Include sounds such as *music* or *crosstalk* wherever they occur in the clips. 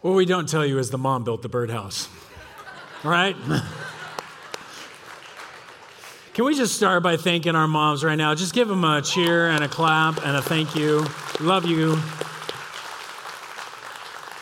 What we don't tell you is the mom built the birdhouse. right? Can we just start by thanking our moms right now? Just give them a cheer and a clap and a thank you. Love you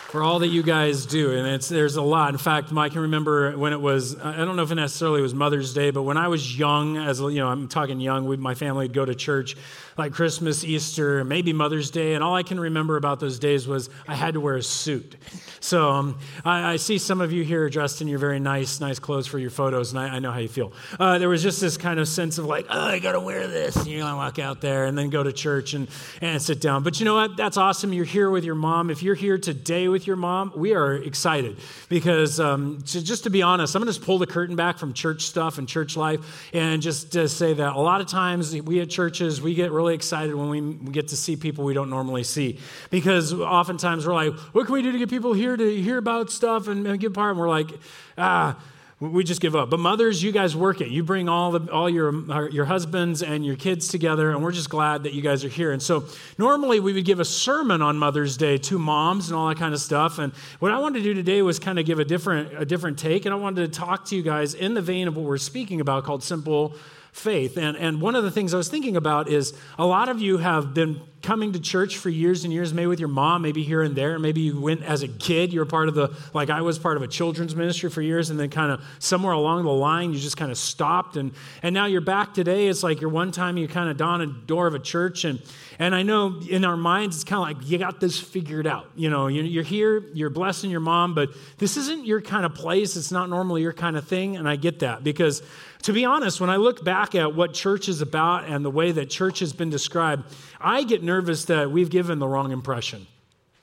for all that you guys do. And it's, there's a lot. In fact, I can remember when it was, I don't know if it necessarily was Mother's Day, but when I was young, as you know, I'm talking young, we, my family would go to church like Christmas, Easter, maybe Mother's Day. And all I can remember about those days was I had to wear a suit. So um, I, I, see some of you here dressed in your very nice, nice clothes for your photos, and I, I know how you feel. Uh, there was just this kind of sense of like, oh, I got to wear this. And you're going to walk out there and then go to church and, and sit down. But you know what? That's awesome. You're here with your mom. If you're here today with your mom, we are excited because um, to, just to be honest, I'm going to just pull the curtain back from church stuff and church life and just to say that a lot of times we at churches, we get really really excited when we get to see people we don't normally see. Because oftentimes we're like, what can we do to get people here to hear about stuff and, and get part? And we're like, ah, we just give up. But mothers, you guys work it. You bring all the all your your husbands and your kids together, and we're just glad that you guys are here. And so normally we would give a sermon on Mother's Day to moms and all that kind of stuff. And what I wanted to do today was kind of give a different a different take, and I wanted to talk to you guys in the vein of what we're speaking about, called simple faith. And, and one of the things I was thinking about is a lot of you have been coming to church for years and years, maybe with your mom, maybe here and there. Maybe you went as a kid, you were part of the, like I was part of a children's ministry for years, and then kind of somewhere along the line, you just kind of stopped. And, and now you're back today. It's like your one time you kind of dawn a door of a church. And, and I know in our minds, it's kind of like you got this figured out. You know, you're here, you're blessing your mom, but this isn't your kind of place. It's not normally your kind of thing. And I get that because to be honest, when I look back at what church is about and the way that church has been described, I get nervous that we've given the wrong impression.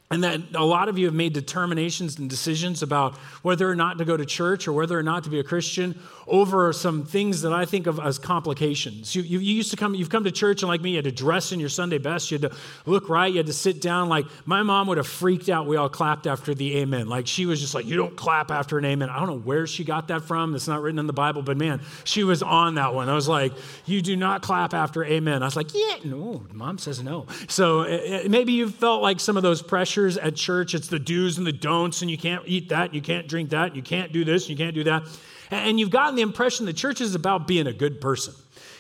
And that a lot of you have made determinations and decisions about whether or not to go to church or whether or not to be a Christian over some things that I think of as complications. You, you, used to come, you've come to church and like me, you had to dress in your Sunday best. You had to look right. You had to sit down. Like my mom would have freaked out. We all clapped after the amen. Like she was just like, you don't clap after an amen. I don't know where she got that from. It's not written in the Bible, but man, she was on that one. I was like, you do not clap after amen. I was like, yeah, no, mom says no. So it, it, maybe you felt like some of those pressures at church. It's the do's and the don'ts, and you can't eat that, you can't drink that, you can't do this, you can't do that. And you've gotten the impression the church is about being a good person.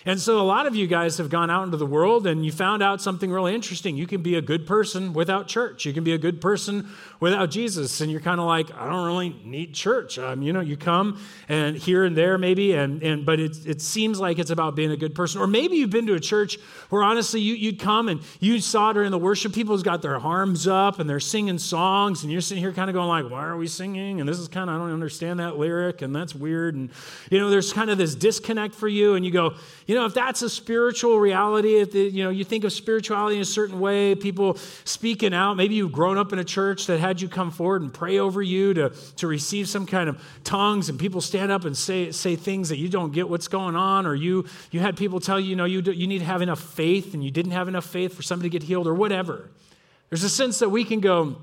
And so a lot of you guys have gone out into the world and you found out something really interesting. You can be a good person without church. You can be a good person without Jesus. And you're kind of like, I don't really need church. Um, you know, you come and here and there maybe, and, and but it, it seems like it's about being a good person. Or maybe you've been to a church where honestly you, you'd come and you saw during the worship, people's got their arms up and they're singing songs, and you're sitting here kind of going like, why are we singing? And this is kind of, I don't understand that lyric, and that's weird. And, you know, there's kind of this disconnect for you, and you go, you know, if that's a spiritual reality, if the, you know, you think of spirituality in a certain way, people speaking out, maybe you've grown up in a church that had you come forward and pray over you to, to receive some kind of tongues, and people stand up and say, say things that you don't get what's going on, or you, you had people tell you, you know, you, do, you need to have enough faith, and you didn't have enough faith for somebody to get healed, or whatever. There's a sense that we can go,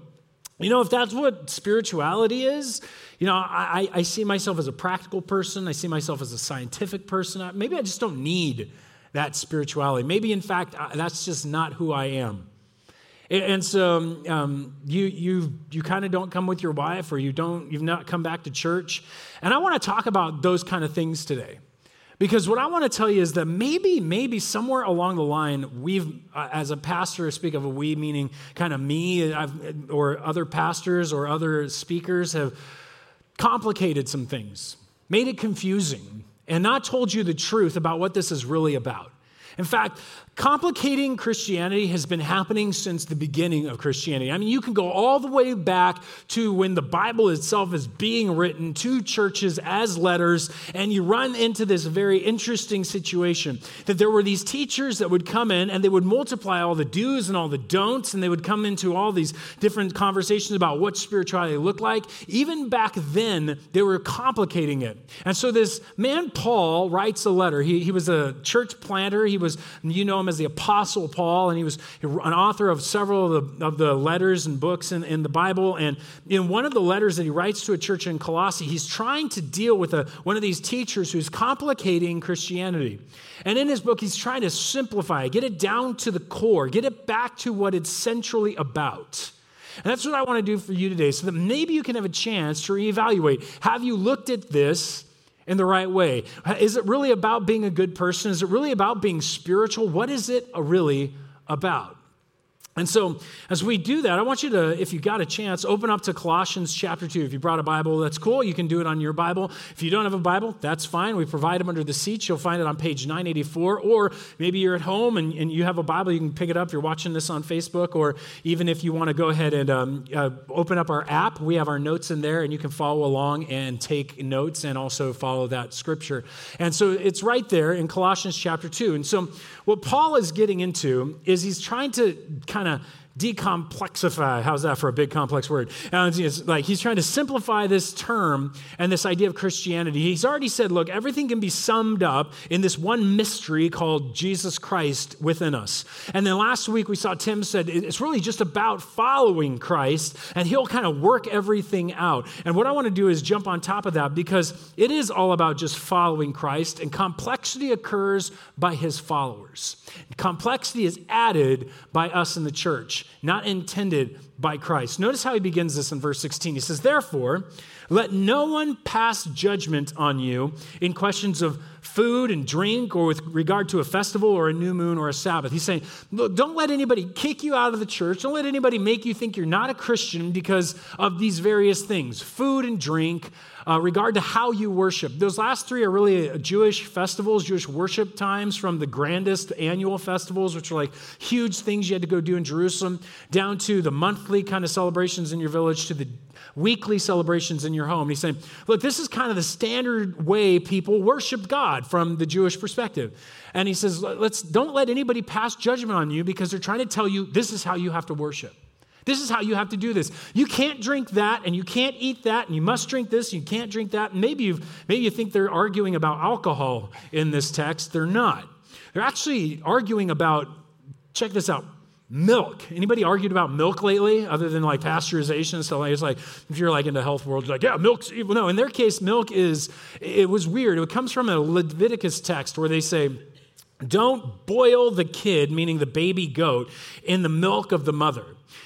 you know, if that's what spirituality is, you know, I, I see myself as a practical person. I see myself as a scientific person. Maybe I just don't need that spirituality. Maybe, in fact, that's just not who I am. And so um, you, you, you kind of don't come with your wife or you don't, you've not come back to church. And I want to talk about those kind of things today. Because what I want to tell you is that maybe, maybe somewhere along the line, we've, uh, as a pastor, speak of a we, meaning kind of me or other pastors or other speakers have complicated some things, made it confusing, and not told you the truth about what this is really about. In fact, Complicating Christianity has been happening since the beginning of Christianity. I mean, you can go all the way back to when the Bible itself is being written to churches as letters, and you run into this very interesting situation that there were these teachers that would come in and they would multiply all the do's and all the don'ts, and they would come into all these different conversations about what spirituality looked like. Even back then, they were complicating it. And so this man, Paul, writes a letter. He, he was a church planter, he was, you know, him as the Apostle Paul, and he was an author of several of the, of the letters and books in, in the Bible. And in one of the letters that he writes to a church in Colossae, he's trying to deal with a, one of these teachers who's complicating Christianity. And in his book, he's trying to simplify get it down to the core, get it back to what it's centrally about. And that's what I want to do for you today so that maybe you can have a chance to reevaluate. Have you looked at this in the right way? Is it really about being a good person? Is it really about being spiritual? What is it really about? And so, as we do that, I want you to, if you got a chance, open up to Colossians chapter 2. If you brought a Bible, that's cool. You can do it on your Bible. If you don't have a Bible, that's fine. We provide them under the seats. You'll find it on page 984. Or maybe you're at home and, and you have a Bible, you can pick it up. You're watching this on Facebook. Or even if you want to go ahead and um, uh, open up our app, we have our notes in there and you can follow along and take notes and also follow that scripture. And so, it's right there in Colossians chapter 2. And so, what Paul is getting into is he's trying to kind of decomplexify. How's that for a big complex word? And it's like he's trying to simplify this term and this idea of Christianity. He's already said, look, everything can be summed up in this one mystery called Jesus Christ within us. And then last week we saw Tim said it's really just about following Christ and he'll kind of work everything out. And what I want to do is jump on top of that because it is all about just following Christ and complexity occurs by his followers. Complexity is added by us in the church, not intended by Christ. Notice how he begins this in verse 16. He says, Therefore, let no one pass judgment on you in questions of food and drink or with regard to a festival or a new moon or a Sabbath. He's saying, look, don't let anybody kick you out of the church. Don't let anybody make you think you're not a Christian because of these various things food and drink, uh, regard to how you worship. Those last three are really Jewish festivals, Jewish worship times, from the grandest annual festivals, which are like huge things you had to go do in Jerusalem, down to the monthly kind of celebrations in your village, to the weekly celebrations in your home. he's saying, look, this is kind of the standard way people worship God from the Jewish perspective. And he says, let's don't let anybody pass judgment on you because they're trying to tell you this is how you have to worship. This is how you have to do this. You can't drink that, and you can't eat that, and you must drink this, and you can't drink that. And maybe, you maybe you think they're arguing about alcohol in this text. They're not. They're actually arguing about, check this out, milk. Anybody argued about milk lately, other than like pasteurization and stuff like? It's like if you're like in the health world, you're like, yeah, milk's evil. No, in their case, milk is. It was weird. It comes from a Leviticus text where they say don't boil the kid, meaning the baby goat, in the milk of the mother.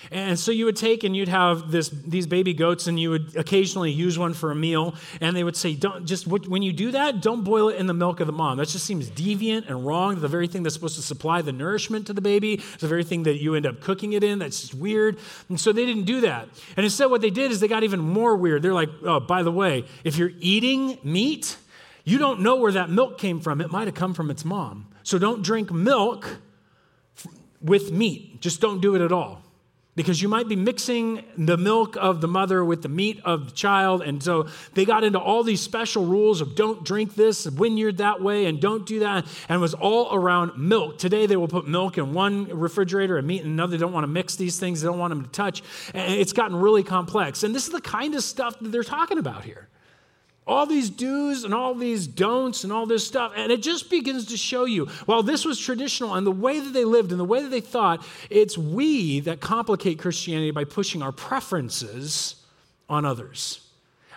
And so you would take and you'd have this, these baby goats, and you would occasionally use one for a meal. And they would say, "Don't just when you do that, don't boil it in the milk of the mom. That just seems deviant and wrong. The very thing that's supposed to supply the nourishment to the baby, the very thing that you end up cooking it in. That's just weird." And so they didn't do that. And instead, what they did is they got even more weird. They're like, "Oh, by the way, if you're eating meat." You don't know where that milk came from. It might have come from its mom. So don't drink milk with meat. Just don't do it at all. Because you might be mixing the milk of the mother with the meat of the child. And so they got into all these special rules of don't drink this when you're that way and don't do that. And it was all around milk. Today they will put milk in one refrigerator and meat in another. They don't want to mix these things, they don't want them to touch. And it's gotten really complex. And this is the kind of stuff that they're talking about here all these do's and all these don'ts and all this stuff. And it just begins to show you, while this was traditional and the way that they lived and the way that they thought, it's we that complicate Christianity by pushing our preferences on others.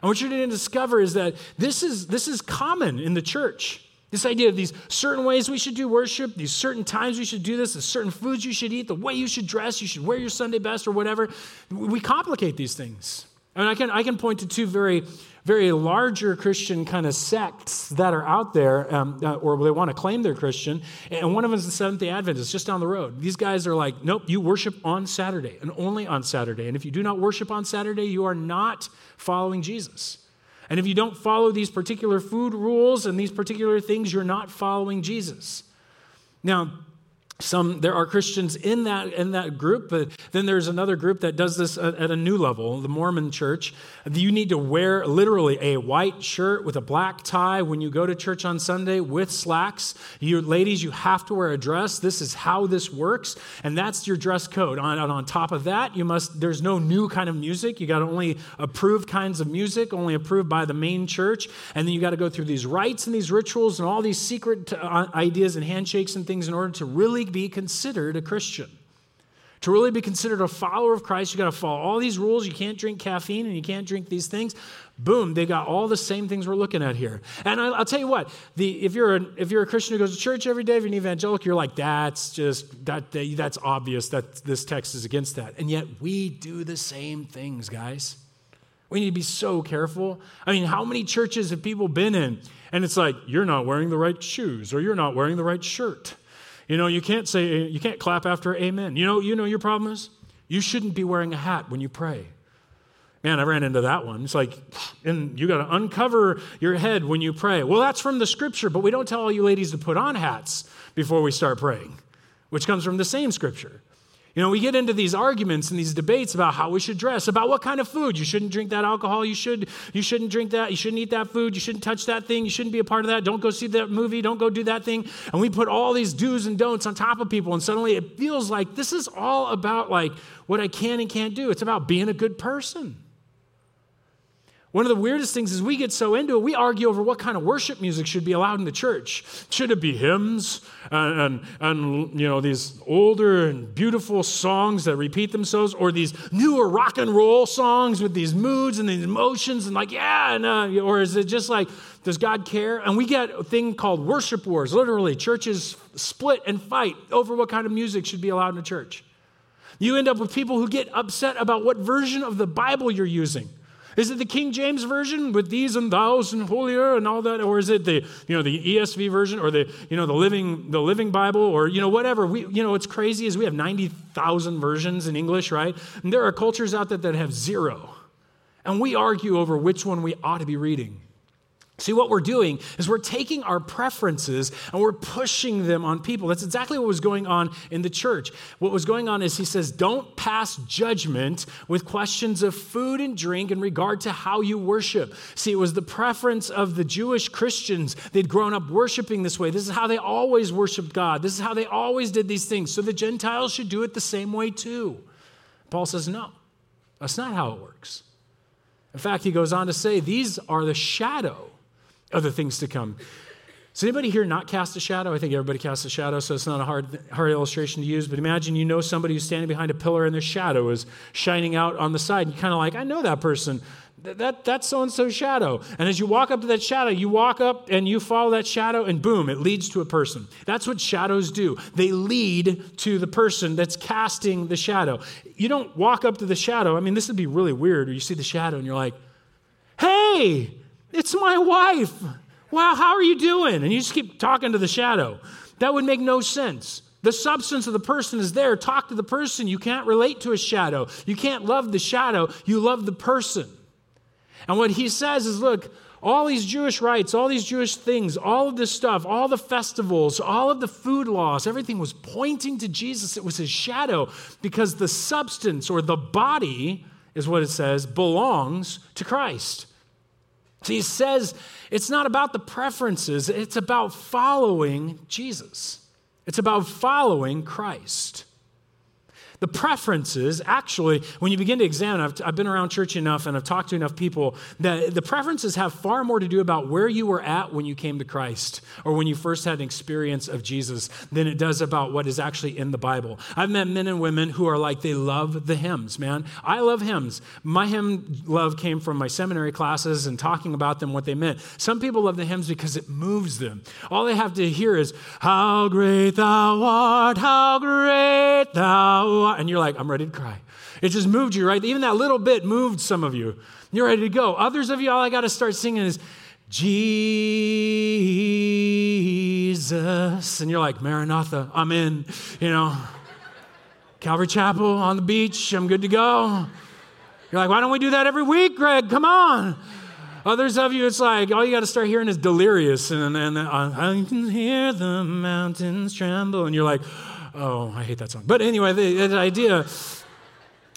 And what you're going to discover is that this is, this is common in the church. This idea of these certain ways we should do worship, these certain times we should do this, the certain foods you should eat, the way you should dress, you should wear your Sunday best or whatever. We complicate these things. I mean, I can, I can point to two very very larger Christian kind of sects that are out there, um, uh, or they want to claim they're Christian. And one of them is the Seventh day Adventists, just down the road. These guys are like, nope, you worship on Saturday and only on Saturday. And if you do not worship on Saturday, you are not following Jesus. And if you don't follow these particular food rules and these particular things, you're not following Jesus. Now, some there are christians in that in that group but then there's another group that does this at, at, a new level the mormon church. You need to wear literally a white shirt with a black tie when you go to church on sunday with slacks. You ladies you have to wear a dress. This is how this works and that's your dress code. On, and on top of that you must there's no new kind of music. You got only approved kinds of music only approved by the main church and then you got to go through these rites and these rituals and all these secret uh, ideas and handshakes and things in order to really be considered a Christian. To really be considered a follower of Christ, you got to follow all these rules. You can't drink caffeine and you can't drink these things. Boom, they got all the same things we're looking at here. And I, will tell you what, the, if, you're a, if you're a Christian who goes to church every day, if you're an evangelical, you're like, that's just, that, that, that's obvious that this text is against that. And yet we do the same things, guys. We need to be so careful. I mean, how many churches have people been in? And it's like, you're not wearing the right shoes or you're not wearing the right shirt. You know, you can't say, you can't clap after amen. You know, you know your problem is? You shouldn't be wearing a hat when you pray. Man, I ran into that one. It's like, and you got to uncover your head when you pray. Well, that's from the scripture, but we don't tell all you ladies to put on hats before we start praying, which comes from the same scripture. You know, we get into these arguments and these debates about how we should dress, about what kind of food. You shouldn't drink that alcohol. You should you shouldn't drink that. You shouldn't eat that food. You shouldn't touch that thing. You shouldn't be a part of that. Don't go see that movie. Don't go do that thing. And we put all these do's and don'ts on top of people and suddenly it feels like this is all about like what I can and can't do. It's about being a good person. One of the weirdest things is we get so into it, we argue over what kind of worship music should be allowed in the church. Should it be hymns and, and, and, you know these older and beautiful songs that repeat themselves, or these newer rock and roll songs with these moods and these emotions and like yeah, and, uh, or is it just like does God care? And we get a thing called worship wars. Literally, churches split and fight over what kind of music should be allowed in a church. You end up with people who get upset about what version of the Bible you're using. Is it the King James version with thees and thous and holier and all that, or is it the you know the ESV version or the you know the living the Living Bible or you know whatever? We you know what's crazy is we have ninety thousand versions in English, right? And there are cultures out there that have zero, and we argue over which one we ought to be reading. See, what we're doing is we're taking our preferences and we're pushing them on people. That's exactly what was going on in the church. What was going on is he says, don't pass judgment with questions of food and drink in regard to how you worship. See, it was the preference of the Jewish Christians. They'd grown up worshiping this way. This is how they always worshiped God. This is how they always did these things. So the Gentiles should do it the same way too. Paul says, no, that's not how it works. In fact, he goes on to say, these are the shadow other things to come. Does anybody here not cast a shadow? I think everybody casts a shadow, so it's not a hard, hard illustration to use. But imagine you know somebody who's standing behind a pillar and their shadow is shining out on the side. And you're kind of like, I know that person. That, that, that's so and so's shadow. And as you walk up to that shadow, you walk up and you follow that shadow, and boom, it leads to a person. That's what shadows do. They lead to the person that's casting the shadow. You don't walk up to the shadow. I mean, this would be really weird, or you see the shadow and you're like, hey, it's my wife. Wow, how are you doing? And you just keep talking to the shadow. That would make no sense. The substance of the person is there. Talk to the person. You can't relate to a shadow. You can't love the shadow. You love the person. And what he says is look, all these Jewish rites, all these Jewish things, all of this stuff, all the festivals, all of the food laws, everything was pointing to Jesus. It was his shadow because the substance or the body, is what it says, belongs to Christ. He says it's not about the preferences, it's about following Jesus. It's about following Christ. The preferences, actually, when you begin to examine, I've, I've, been around church enough and I've talked to enough people that the preferences have far more to do about where you were at when you came to Christ or when you first had an experience of Jesus than it does about what is actually in the Bible. I've met men and women who are like, they love the hymns, man. I love hymns. My hymn love came from my seminary classes and talking about them, what they meant. Some people love the hymns because it moves them. All they have to hear is, How great thou art, how great thou art and you're like, I'm ready to cry. It just moved you, right? Even that little bit moved some of you. You're ready to go. Others of you, all I got to start singing is, Jesus. And you're like, Maranatha, I'm in, you know. Calvary Chapel on the beach, I'm good to go. You're like, why don't we do that every week, Greg? Come on. Others of you, it's like all you got to start hearing is delirious, and, uh, I can hear the mountains tremble, and you're like, Oh, I hate that song. But anyway, the, the idea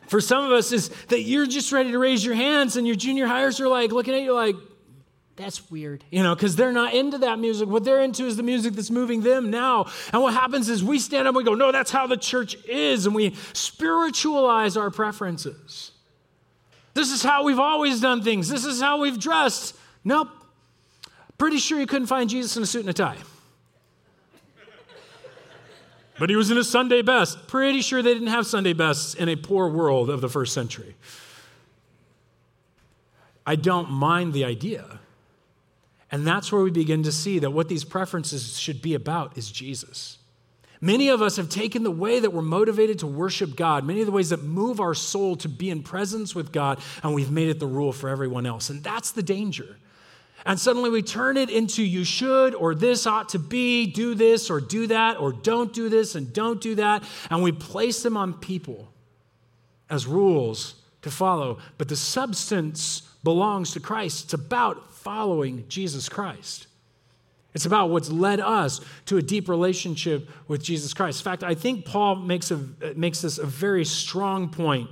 for some of us is that you're just ready to raise your hands, and your junior highers are like looking at you like, that's weird, you know, because they're not into that music. What they're into is the music that's moving them now. And what happens is we stand up and we go, no, that's how the church is. And we spiritualize our preferences. This is how we've always done things. This is how we've dressed. Nope. Pretty sure you couldn't find Jesus in a suit and a tie. But he was in his Sunday best. Pretty sure they didn't have Sunday bests in a poor world of the first century. I don't mind the idea. And that's where we begin to see that what these preferences should be about is Jesus. Many of us have taken the way that we're motivated to worship God, many of the ways that move our soul to be in presence with God, and we've made it the rule for everyone else. And that's the danger. And suddenly we turn it into you should, or this ought to be, do this, or do that, or don't do this, and don't do that. And we place them on people as rules to follow. But the substance belongs to Christ. It's about following Jesus Christ. It's about what's led us to a deep relationship with Jesus Christ. In fact, I think Paul makes, a, makes this a very strong point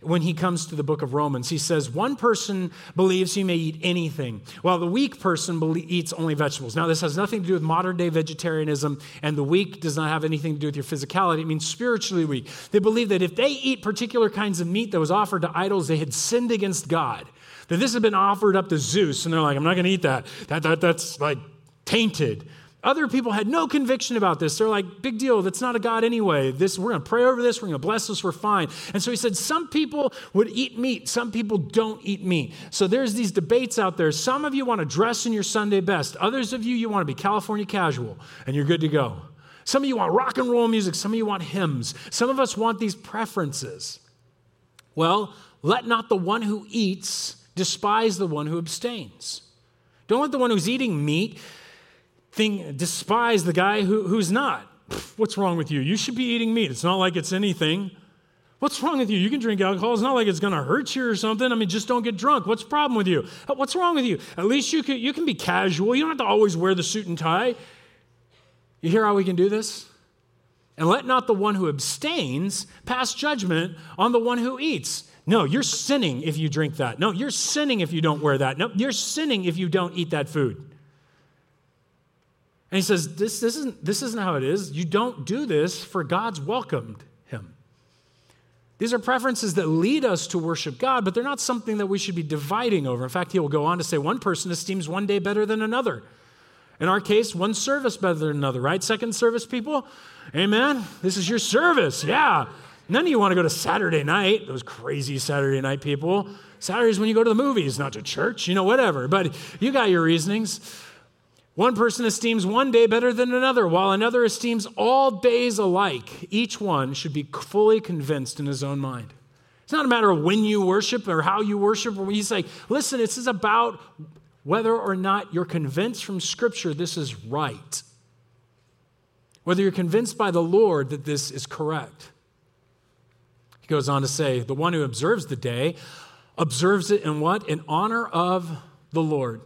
when he comes to the book of Romans. He says, One person believes he may eat anything, while the weak person eats only vegetables. Now, this has nothing to do with modern day vegetarianism, and the weak does not have anything to do with your physicality. It means spiritually weak. They believe that if they eat particular kinds of meat that was offered to idols, they had sinned against God. That this had been offered up to Zeus, and they're like, I'm not going to eat that. that, that that's like tainted. Other people had no conviction about this. They're like, big deal, that's not a God anyway. This, we're gonna pray over this, we're gonna bless this, we're fine. And so he said, some people would eat meat, some people don't eat meat. So there's these debates out there. Some of you wanna dress in your Sunday best, others of you, you wanna be California casual, and you're good to go. Some of you want rock and roll music, some of you want hymns. Some of us want these preferences. Well, let not the one who eats despise the one who abstains. Don't let the one who's eating meat think, despise the guy who, who's not. What's wrong with you? You should be eating meat. It's not like it's anything. What's wrong with you? You can drink alcohol. It's not like it's going to hurt you or something. I mean, just don't get drunk. What's the problem with you? Uh, what's wrong with you? At least you can, you can be casual. You don't have to always wear the suit and tie. You hear how we can do this? And let not the one who abstains pass judgment on the one who eats. No, you're sinning if you drink that. No, you're sinning if you don't wear that. No, you're sinning if you don't eat that food. And he says, this, this, isn't, this isn't how it is. You don't do this for God's welcomed him. These are preferences that lead us to worship God, but they're not something that we should be dividing over. In fact, he will go on to say one person esteems one day better than another. In our case, one service better than another, right? Second service people? Amen. This is your service. Yeah. None of you want to go to Saturday night, those crazy Saturday night people. Saturday's when you go to the movies, not to church, you know, whatever. But you got your reasonings. One person esteems one day better than another, while another esteems all days alike. Each one should be fully convinced in his own mind. It's not a matter of when you worship or how you worship, or you say, listen, this is about whether or not you're convinced from Scripture this is right. Whether you're convinced by the Lord that this is correct. He goes on to say, the one who observes the day observes it in what? In honor of the Lord.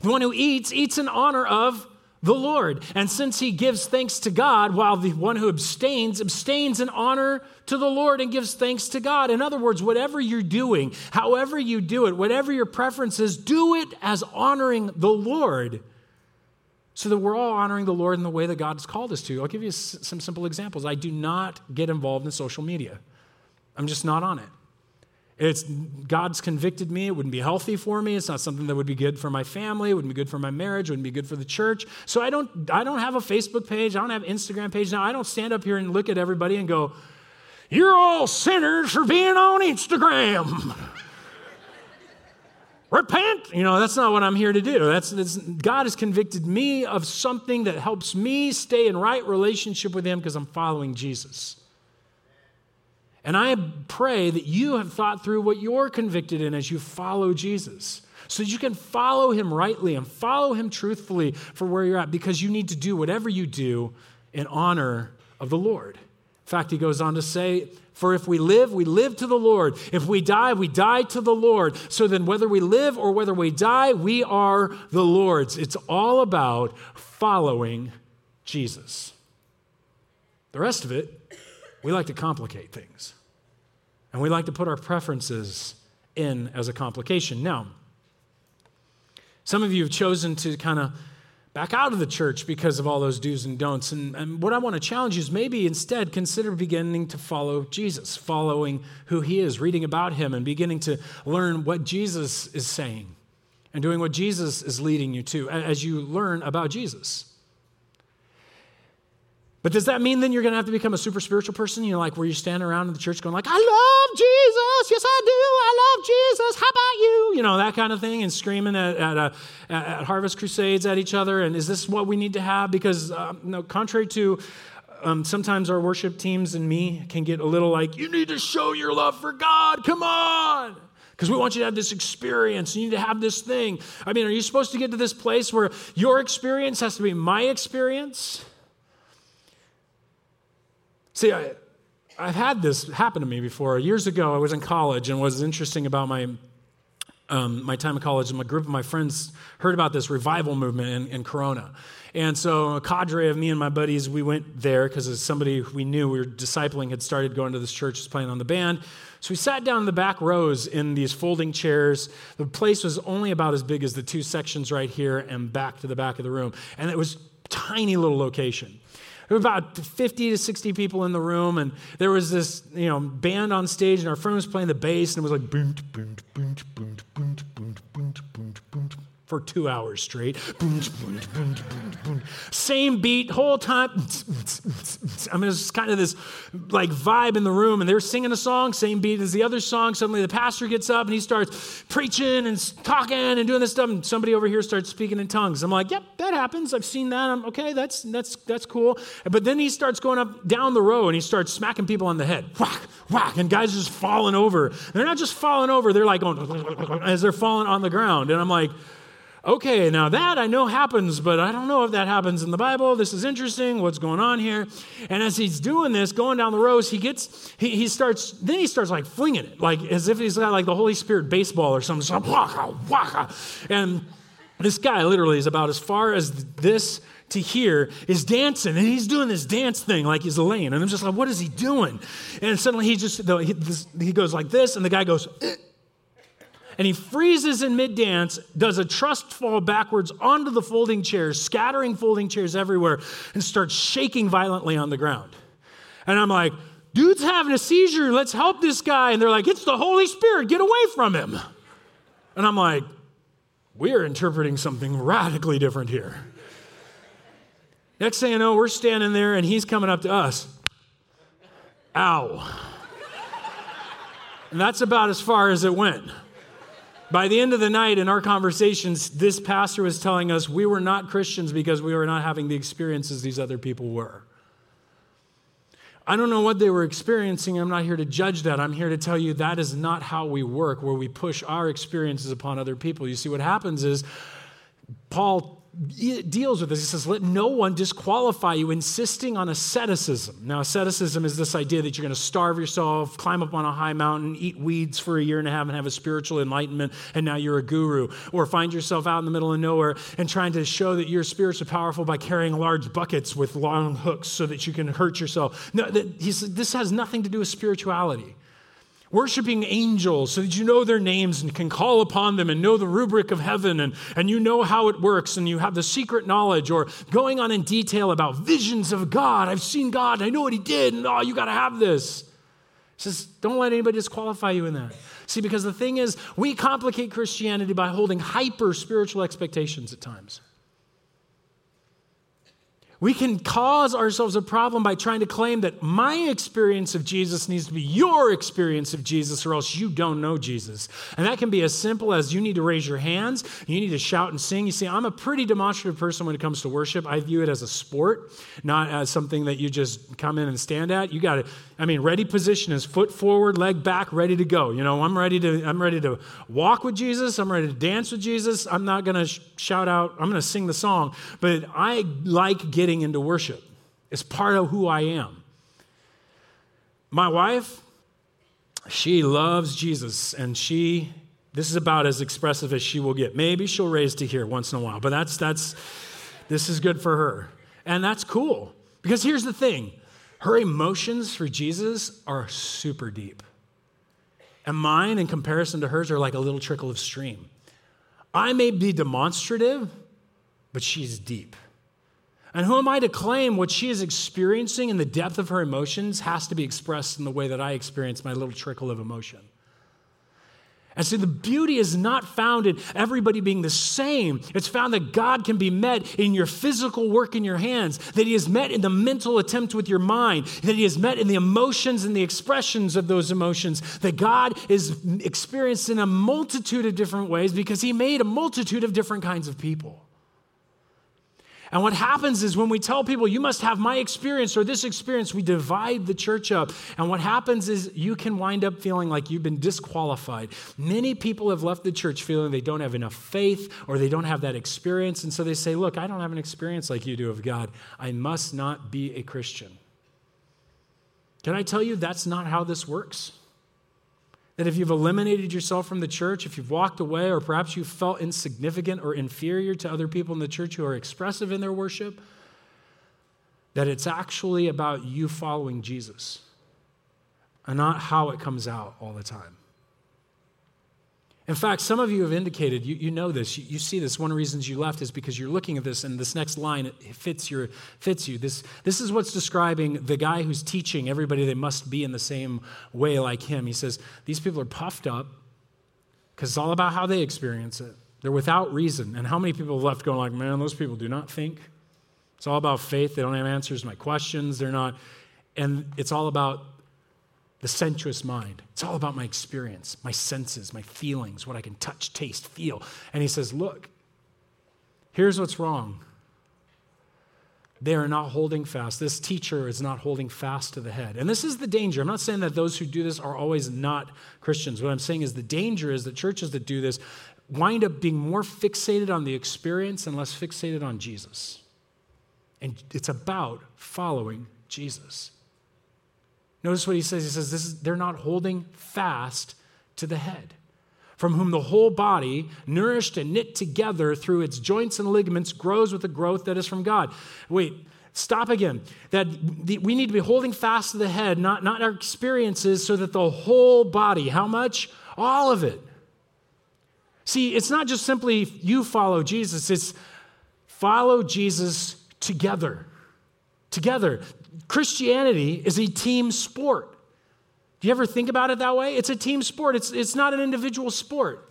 The one who eats, eats in honor of the Lord. And since he gives thanks to God, while the one who abstains, abstains in honor to the Lord and gives thanks to God. In other words, whatever you're doing, however you do it, whatever your preference is, do it as honoring the Lord. So that we're all honoring the Lord in the way that God has called us to. I'll give you some simple examples. I do not get involved in social media, I'm just not on it. It's God's convicted me. It wouldn't be healthy for me. It's not something that would be good for my family. It wouldn't be good for my marriage. It wouldn't be good for the church. So I don't, I don't have a Facebook page. I don't have Instagram page. Now I don't stand up here and look at everybody and go, "You're all sinners for being on Instagram." *laughs* Repent. You know, that's not what I'm here to do. That's, that's God has convicted me of something that helps me stay in right relationship with Him because I'm following Jesus. And I pray that you have thought through what you're convicted in as you follow Jesus so that you can follow him rightly and follow him truthfully for where you're at because you need to do whatever you do in honor of the Lord. In fact, he goes on to say, For if we live, we live to the Lord. If we die, we die to the Lord. So then, whether we live or whether we die, we are the Lord's. It's all about following Jesus. The rest of it we like to complicate things. And we like to put our preferences in as a complication. Now, some of you have chosen to kind of back out of the church because of all those do's and don'ts. And, and, what I want to challenge you is maybe instead consider beginning to follow Jesus, following who he is, reading about him, and beginning to learn what Jesus is saying and doing what Jesus is leading you to as you learn about Jesus. But does that mean then you're going to have to become a super spiritual person? You know, like where you're standing around in the church going like, I love Jesus. Yes, I do. I love Jesus. How about you? You know, that kind of thing and screaming at, at, uh, at Harvest Crusades at each other. And is this what we need to have? Because, uh, no, contrary to um, sometimes our worship teams and me can get a little like, you need to show your love for God. Come on. Because we want you to have this experience. You need to have this thing. I mean, are you supposed to get to this place where your experience has to be my experience? See, I, I've had this happen to me before. Years ago, I was in college, and what was interesting about my um, my time in college, and my group of my friends heard about this revival movement in, in Corona. And so a cadre of me and my buddies, we went there because somebody we knew we were discipling had started going to this church, was playing on the band. So we sat down in the back rows in these folding chairs. The place was only about as big as the two sections right here and back to the back of the room. And it was tiny little location. There were about 50 to 60 people in the room, and there was this you know band on stage, and our friend was playing the bass, and it was like boom, boom, boom, boom for two hours straight. Same beat, whole time. I mean, it's kind of this like vibe in the room, and they're singing a song, same beat as the other song. Suddenly, the pastor gets up and he starts preaching and talking and doing this stuff, and somebody over here starts speaking in tongues. I'm like, yep, that happens. I've seen that. I'm okay. That's that's that's cool. But then he starts going up down the row and he starts smacking people on the head, whack, whack, and guys are just falling over. They're not just falling over; they're like going as they're falling on the ground, and I'm like. Okay, now that I know happens, but I don't know if that happens in the Bible. This is interesting. What's going on here? And as he's doing this, going down the rows, he gets, he, he starts, then he starts like flinging it, like as if he's got like the Holy Spirit baseball or something. So, waka, waka. And this guy literally is about as far as this to here is dancing and he's doing this dance thing like he's laying. And I'm just like, what is he doing? And suddenly he just, he, he goes like this, and the guy goes, eh and he freezes in mid dance, does a trust fall backwards onto the folding chairs, scattering folding chairs everywhere, and starts shaking violently on the ground. And I'm like, dude's having a seizure. Let's help this guy. And they're like, it's the Holy Spirit. Get away from him. And I'm like, we're interpreting something radically different here. Next thing you know, we're standing there and he's coming up to us. Ow. And that's about as far as it went. By the end of the night in our conversations, this pastor was telling us we were not Christians because we were not having the experiences these other people were. I don't know what they were experiencing. I'm not here to judge that. I'm here to tell you that is not how we work, where we push our experiences upon other people. You see, what happens is Paul deals with this. He says, Let no one disqualify you, insisting on asceticism. Now, asceticism is this idea that you're going to starve yourself, climb up on a high mountain, eat weeds for a year and a half, and have a spiritual enlightenment, and now you're a guru. Or find yourself out in the middle of nowhere and trying to show that you're spiritually powerful by carrying large buckets with long hooks so that you can hurt yourself. No, that, this has nothing to do with spirituality worshiping angels so that you know their names and can call upon them and know the rubric of heaven and, and you know how it works and you have the secret knowledge or going on in detail about visions of God. I've seen God, I know what He did, and oh, you got to have this. He says, don't let anybody disqualify you in that. See, because the thing is, we complicate Christianity by holding hyper spiritual expectations at times. We can cause ourselves a problem by trying to claim that my experience of Jesus needs to be your experience of Jesus, or else you don't know Jesus. And that can be as simple as you need to raise your hands, you need to shout and sing. You see, I'm a pretty demonstrative person when it comes to worship. I view it as a sport, not as something that you just come in and stand at. You got to, I mean, ready position is foot forward, leg back, ready to go. You know, I'm ready to, I'm ready to walk with Jesus. I'm ready to dance with Jesus. I'm not going to sh- shout out, I'm going to sing the song, but I like getting getting into worship. It's part of who I am. My wife, she loves Jesus, and she, this is about as expressive as she will get. Maybe she'll raise to here once in a while, but that's, that's, this is good for her. And that's cool. Because here's the thing her emotions for Jesus are super deep. And mine, in comparison to hers, are like a little trickle of stream. I may be demonstrative, but she's deep. And who am I to claim what she is experiencing in the depth of her emotions has to be expressed in the way that I experience my little trickle of emotion? And so the beauty is not found in everybody being the same. It's found that God can be met in your physical work in your hands, that He is met in the mental attempt with your mind, that He is met in the emotions and the expressions of those emotions, that God is experienced in a multitude of different ways because He made a multitude of different kinds of people. And what happens is when we tell people, you must have my experience or this experience, we divide the church up. And what happens is you can wind up feeling like you've been disqualified. Many people have left the church feeling they don't have enough faith or they don't have that experience. And so they say, look, I don't have an experience like you do of God. I must not be a Christian. Can I tell you that's not how this works? That if you've eliminated yourself from the church, if you've walked away, or perhaps you felt insignificant or inferior to other people in the church who are expressive in their worship, that it's actually about you following Jesus and not how it comes out all the time. In fact, some of you have indicated, you, you know this, you, you, see this. One of the reasons you left is because you're looking at this and this next line it fits, your, fits you. This, this is what's describing the guy who's teaching everybody they must be in the same way like him. He says, These people are puffed up because it's all about how they experience it. They're without reason. And how many people have left going like, man, those people do not think. It's all about faith. They don't have answers to my questions. They're not. And it's all about the sensuous mind. It's all about my experience, my senses, my feelings, what I can touch, taste, feel. And he says, Look, here's what's wrong. They are not holding fast. This teacher is not holding fast to the head. And this is the danger. I'm not saying that those who do this are always not Christians. What I'm saying is the danger is that churches that do this wind up being more fixated on the experience and less fixated on Jesus. And it's about following Jesus. Notice what he says. He says, this is, they're not holding fast to the head, from whom the whole body, nourished and knit together through its joints and ligaments, grows with the growth that is from God. Wait, stop again. That we need to be holding fast to the head, not, not our experiences, so that the whole body, how much? All of it. See, it's not just simply you follow Jesus, it's follow Jesus together. Together. Christianity is a team sport. Do you ever think about it that way? It's a team sport, it's, it's not an individual sport.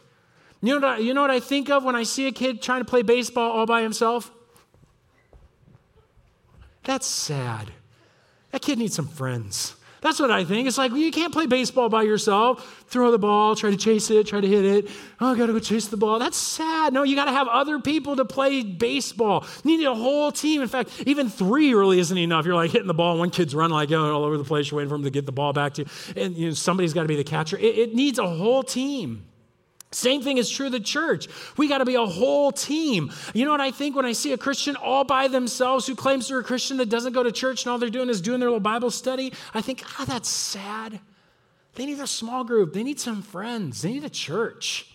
You know, what I, you know what I think of when I see a kid trying to play baseball all by himself? That's sad. That kid needs some friends. That's what I think. It's like, well, you can't play baseball by yourself. Throw the ball, try to chase it, try to hit it. Oh, I got to go chase the ball. That's sad. No, you got to have other people to play baseball. You need a whole team. In fact, even three really isn't enough. You're like hitting the ball, one kid's running like all over the place. You're waiting for him to get the ball back to you. And you know, somebody's got to be the catcher. It, it needs a whole team. Same thing is true of the church. We got to be a whole team. You know what I think when I see a Christian all by themselves who claims they're a Christian that doesn't go to church and all they're doing is doing their little Bible study? I think, ah, oh, that's sad. They need a small group, they need some friends, they need a church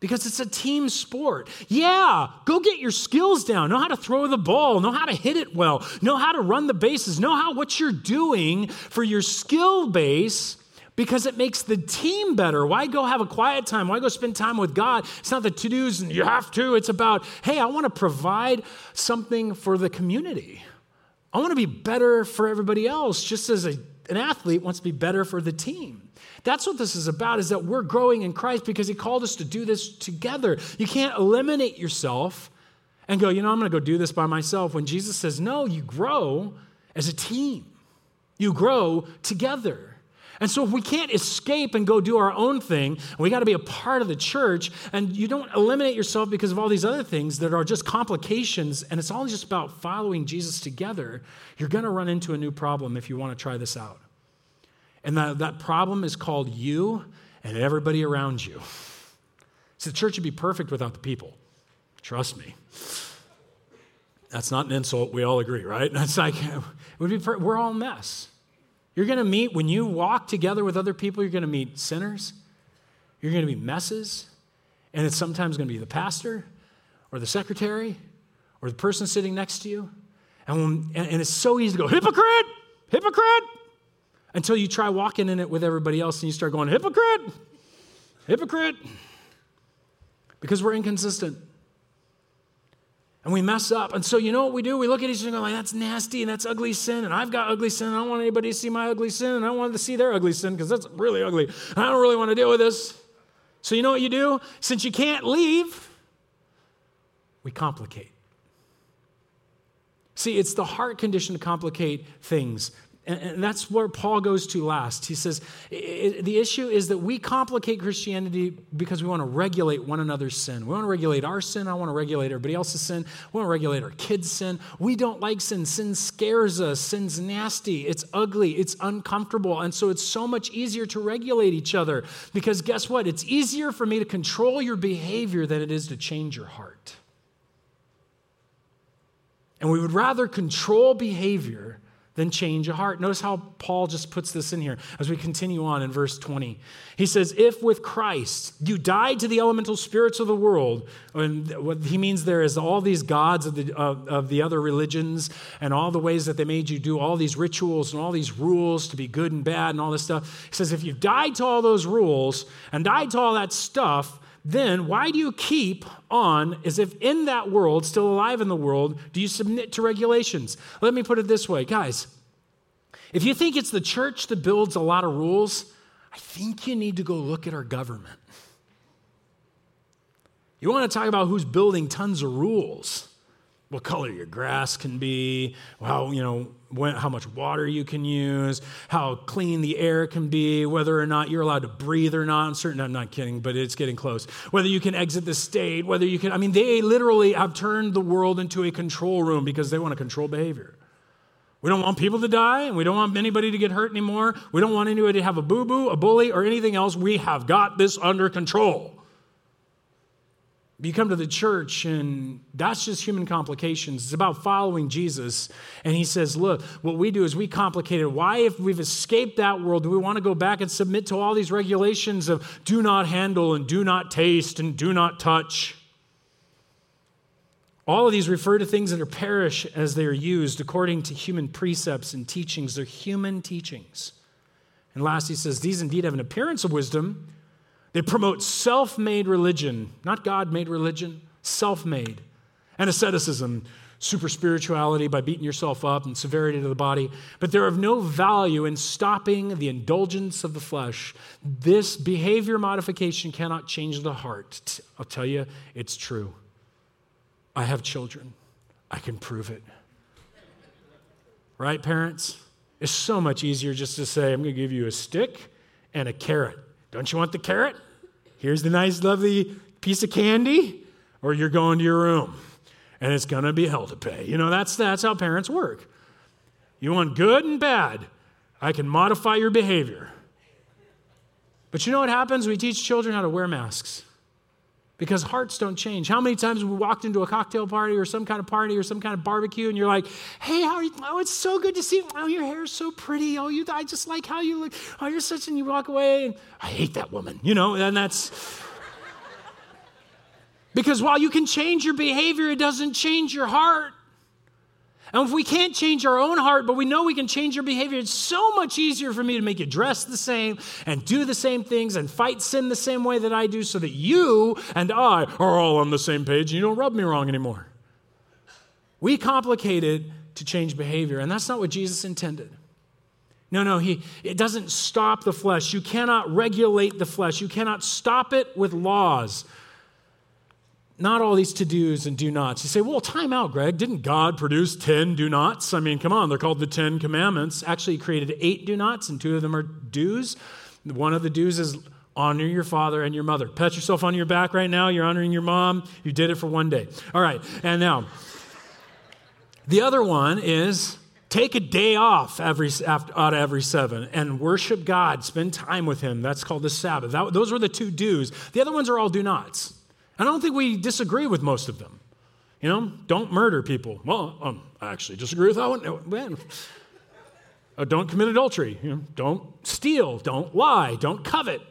because it's a team sport. Yeah, go get your skills down. Know how to throw the ball, know how to hit it well, know how to run the bases, know how what you're doing for your skill base because it makes the team better. Why go have a quiet time? Why go spend time with God? It's not the to dos and you have to. It's about, hey, I want to provide something for the community. I want to be better for everybody else, just as a, an athlete wants to be better for the team. That's what this is about, is that we're growing in Christ because He called us to do this together. You can't eliminate yourself and go, you know, I'm going to go do this by myself. When Jesus says, no, you grow as a team, you grow together. And so if we can't escape and go do our own thing, we got to be a part of the church, and you don't eliminate yourself because of all these other things that are just complications, and it's all just about following Jesus together, you're going to run into a new problem if you want to try this out. And that, that problem is called you and everybody around you. So the church would be perfect without the people. Trust me. That's not an insult. We all agree, right? *laughs* That's like, it would be we're all a mess. You're going to meet, when you walk together with other people, you're going to meet sinners, you're going to meet messes, and it's sometimes going to be the pastor or the secretary or the person sitting next to you. And, when, and, and it's so easy to go, hypocrite, hypocrite, until you try walking in it with everybody else and you start going, hypocrite, hypocrite, because we're inconsistent and we mess up. And so, you know what we do? We look at each other and go, like, that's nasty and that's ugly sin. And I've got ugly sin. And I don't want anybody to see my ugly sin. And I want to see their ugly sin because that's really ugly. I don't really want to deal with this. So, you know what you do? Since you can't leave, we complicate. See, it's the heart condition to complicate things. And, that's where Paul goes to last. He says the issue is that we complicate Christianity because we want to regulate one another's sin. We want to regulate our sin. I want to regulate everybody else's sin. We want to regulate our kids' sin. We don't like sin. Sin scares us. Sin's nasty. It's ugly. It's uncomfortable. And so it's so much easier to regulate each other because guess what? It's easier for me to control your behavior than it is to change your heart. And we would rather control behavior than change a heart. Notice how Paul just puts this in here as we continue on in verse 20. He says, If with Christ you died to the elemental spirits of the world, and what he means there is all these gods of the, of, of the other religions and all the ways that they made you do all these rituals and all these rules to be good and bad and all this stuff. He says, If you've died to all those rules and died to all that stuff, then why do you keep on as if in that world, still alive in the world, do you submit to regulations? Let me put it this way, guys. If you think it's the church that builds a lot of rules, I think you need to go look at our government. You want to talk about who's building tons of rules what color your grass can be, how, you know, when, how much water you can use, how clean the air can be, whether or not you're allowed to breathe or not. I'm certain, I'm not kidding, but it's getting close. Whether you can exit the state, whether you can, I mean, they literally have turned the world into a control room because they want to control behavior. We don't want people to die, and we don't want anybody to get hurt anymore. We don't want anybody to have a boo boo, a bully, or anything else. We have got this under control. You come to the church, and that's just human complications. It's about following Jesus. And he says, Look, what we do is we complicate it. Why, if we've escaped that world, do we want to go back and submit to all these regulations of do not handle and do not taste and do not touch? All of these refer to things that are perish as they are used according to human precepts and teachings. They're human teachings. And last, he says, These indeed have an appearance of wisdom they promote self made religion, not God made religion, self made. And asceticism, super spirituality by beating yourself up and severity to the body. But they're of no value in stopping the indulgence of the flesh. This behavior modification cannot change the heart. I'll tell you, it's true. I have children, I can prove it. Right, parents? It's so much easier just to say, I'm going to give you a stick and a carrot. Don't you want the carrot? Here's the nice, lovely piece of candy, or you're going to your room and it's going to be hell to pay. You know, that's, that's how parents work. You want good and bad. I can modify your behavior. But you know what happens? We teach children how to wear masks because hearts don't change. How many times we walked into a cocktail party or some kind of party or some kind of barbecue and you're like, hey, how are you? Oh, it's so good to see you. Oh, your hair's so pretty. Oh, you, I just like how you look. Oh, you're such, and you walk away and I hate that woman, you know, and that's. *laughs* because while you can change your behavior, it doesn't change your heart. And if we can't change our own heart, but we know we can change our behavior, it's so much easier for me to make you dress the same and do the same things and fight sin the same way that I do so that you and I are all on the same page and you don't rub me wrong anymore. We complicate it to change behavior, and that's not what Jesus intended. No, no, he, it doesn't stop the flesh. You cannot regulate the flesh. You cannot stop it with laws not all these to dos and do nots. You say, well, time out, Greg. Didn't God produce 10 do nots? I mean, come on, they're called the 10 commandments. Actually, he created eight do nots, and two of them are do's. One of the do's is honor your father and your mother. Pat yourself on your back right now. You're honoring your mom. You did it for one day. All right, and now, the other one is take a day off every, out of every seven and worship God, spend time with Him. That's called the Sabbath. That, those were the two do's. The other ones are all do nots. I don't think we disagree with most of them. You know, don't murder people. Well, um, I actually disagree with that one. Uh, don't commit adultery. You know, don't steal. Don't lie. Don't covet.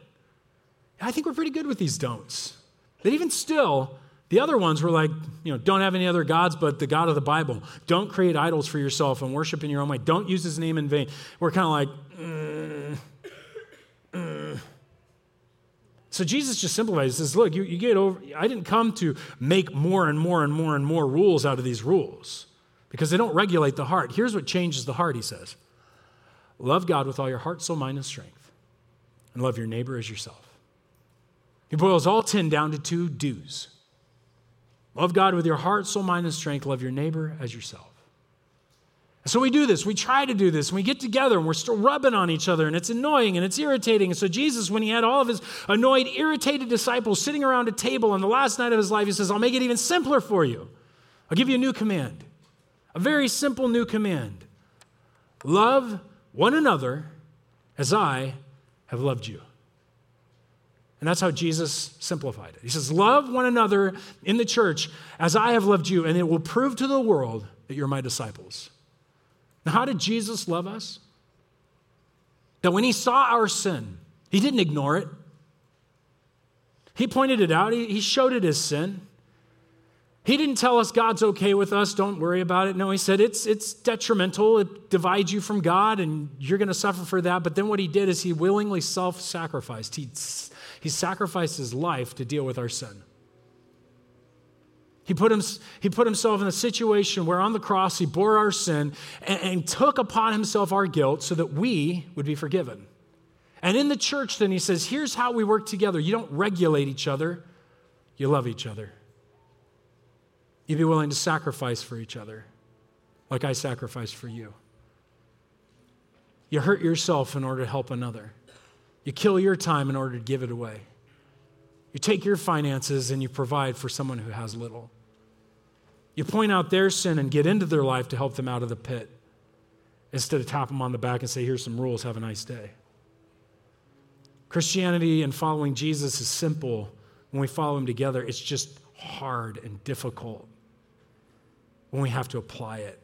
I think we're pretty good with these don'ts. But even still, the other ones were like, you know, don't have any other gods but the God of the Bible. Don't create idols for yourself and worship in your own way. Don't use his name in vain. We're kind of like, mm. So Jesus just simplifies. He says, Look, you, you get over, I didn't come to make more and more and more and more rules out of these rules because they don't regulate the heart. Here's what changes the heart, he says love God with all your heart, soul, mind, and strength, and love your neighbor as yourself. He boils all 10 down to two do's love God with your heart, soul, mind, and strength, love your neighbor as yourself. So we do this, we try to do this, and we get together and we're still rubbing on each other, and it's annoying and it's irritating. And so, Jesus, when he had all of his annoyed, irritated disciples sitting around a table on the last night of his life, he says, I'll make it even simpler for you. I'll give you a new command, a very simple new command love one another as I have loved you. And that's how Jesus simplified it. He says, Love one another in the church as I have loved you, and it will prove to the world that you're my disciples. How did Jesus love us? That when he saw our sin, he didn't ignore it. He pointed it out, he, showed it as sin. He didn't tell us God's okay with us, don't worry about it. No, he said it's, it's detrimental, it divides you from God, and you're going to suffer for that. But then what he did is he willingly self sacrificed. He, he sacrificed his life to deal with our sin. He put, him, he put himself in a situation where on the cross he bore our sin and, and took upon himself our guilt so that we would be forgiven. And in the church, then he says, here's how we work together. You don't regulate each other, you love each other. You be willing to sacrifice for each other, like I sacrificed for you. You hurt yourself in order to help another. You kill your time in order to give it away. You take your finances and you provide for someone who has little. You point out their sin and get into their life to help them out of the pit instead of tap them on the back and say, Here's some rules, have a nice day. Christianity and following Jesus is simple when we follow him together, it's just hard and difficult when we have to apply it.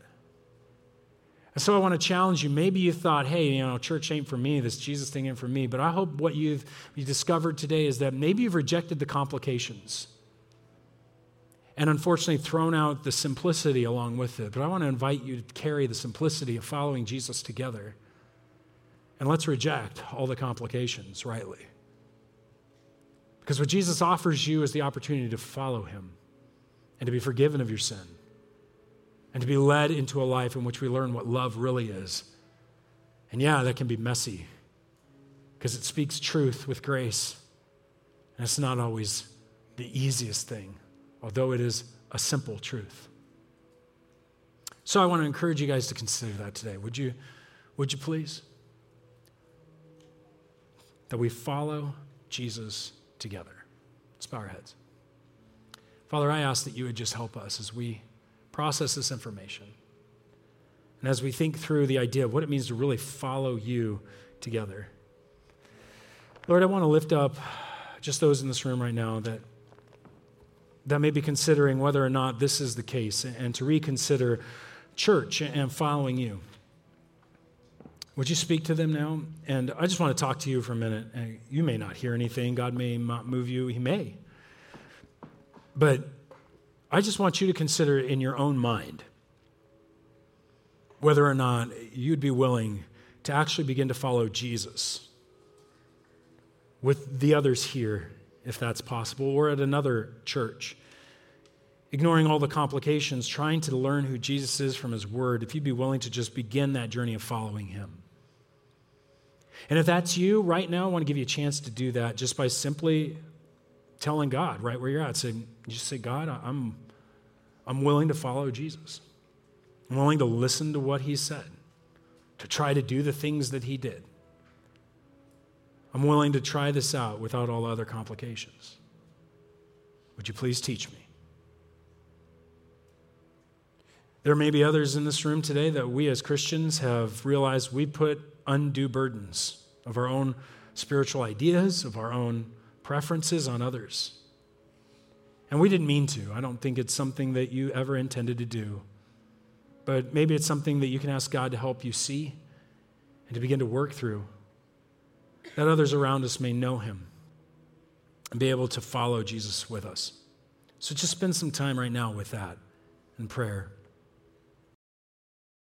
And so I want to challenge you. Maybe you thought, hey, you know, church ain't for me, this Jesus thing ain't for me. But I hope what you've you discovered today is that maybe you've rejected the complications and unfortunately thrown out the simplicity along with it. But I want to invite you to carry the simplicity of following Jesus together. And let's reject all the complications rightly. Because what Jesus offers you is the opportunity to follow him and to be forgiven of your sin and to be led into a life in which we learn what love really is. And yeah, that can be messy because it speaks truth with grace. And it's not always the easiest thing although it is a simple truth. So I want to encourage you guys to consider that today. Would you, would you please? That we follow Jesus together. Let's bow our heads. Father, I ask that you would just help us as we process this information. And as we think through the idea of what it means to really follow you together. Lord, I want to lift up just those in this room right now that that may be considering whether or not this is the case and to reconsider church and following you. Would you speak to them now? And I just want to talk to you for a minute. You may not hear anything, God may not move you, He may. But I just want you to consider in your own mind whether or not you'd be willing to actually begin to follow Jesus with the others here if that's possible, or at another church. Ignoring all the complications, trying to learn who Jesus is from his word, if you'd be willing to just begin that journey of following him. And if that's you right now, I want to give you a chance to do that just by simply telling God right where you're at. Say, just say, God, I'm, I'm willing to follow Jesus. I'm willing to listen to what he said, to try to do the things that he did. I'm willing to try this out without all other complications. Would you please teach me? There may be others in this room today that we as Christians have realized we put undue burdens of our own spiritual ideas, of our own preferences on others. And we didn't mean to. I don't think it's something that you ever intended to do. But maybe it's something that you can ask God to help you see and to begin to work through that others around us may know him and be able to follow Jesus with us. So just spend some time right now with that in prayer.